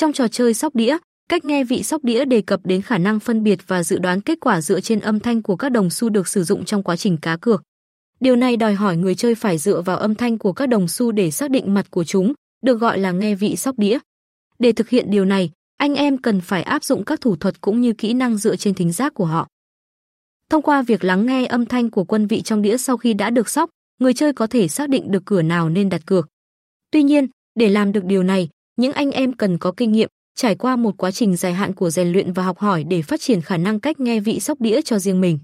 Trong trò chơi sóc đĩa, cách nghe vị sóc đĩa đề cập đến khả năng phân biệt và dự đoán kết quả dựa trên âm thanh của các đồng xu được sử dụng trong quá trình cá cược. Điều này đòi hỏi người chơi phải dựa vào âm thanh của các đồng xu để xác định mặt của chúng, được gọi là nghe vị sóc đĩa. Để thực hiện điều này, anh em cần phải áp dụng các thủ thuật cũng như kỹ năng dựa trên thính giác của họ. Thông qua việc lắng nghe âm thanh của quân vị trong đĩa sau khi đã được sóc, người chơi có thể xác định được cửa nào nên đặt cược. Tuy nhiên, để làm được điều này, những anh em cần có kinh nghiệm, trải qua một quá trình dài hạn của rèn luyện và học hỏi để phát triển khả năng cách nghe vị sóc đĩa cho riêng mình.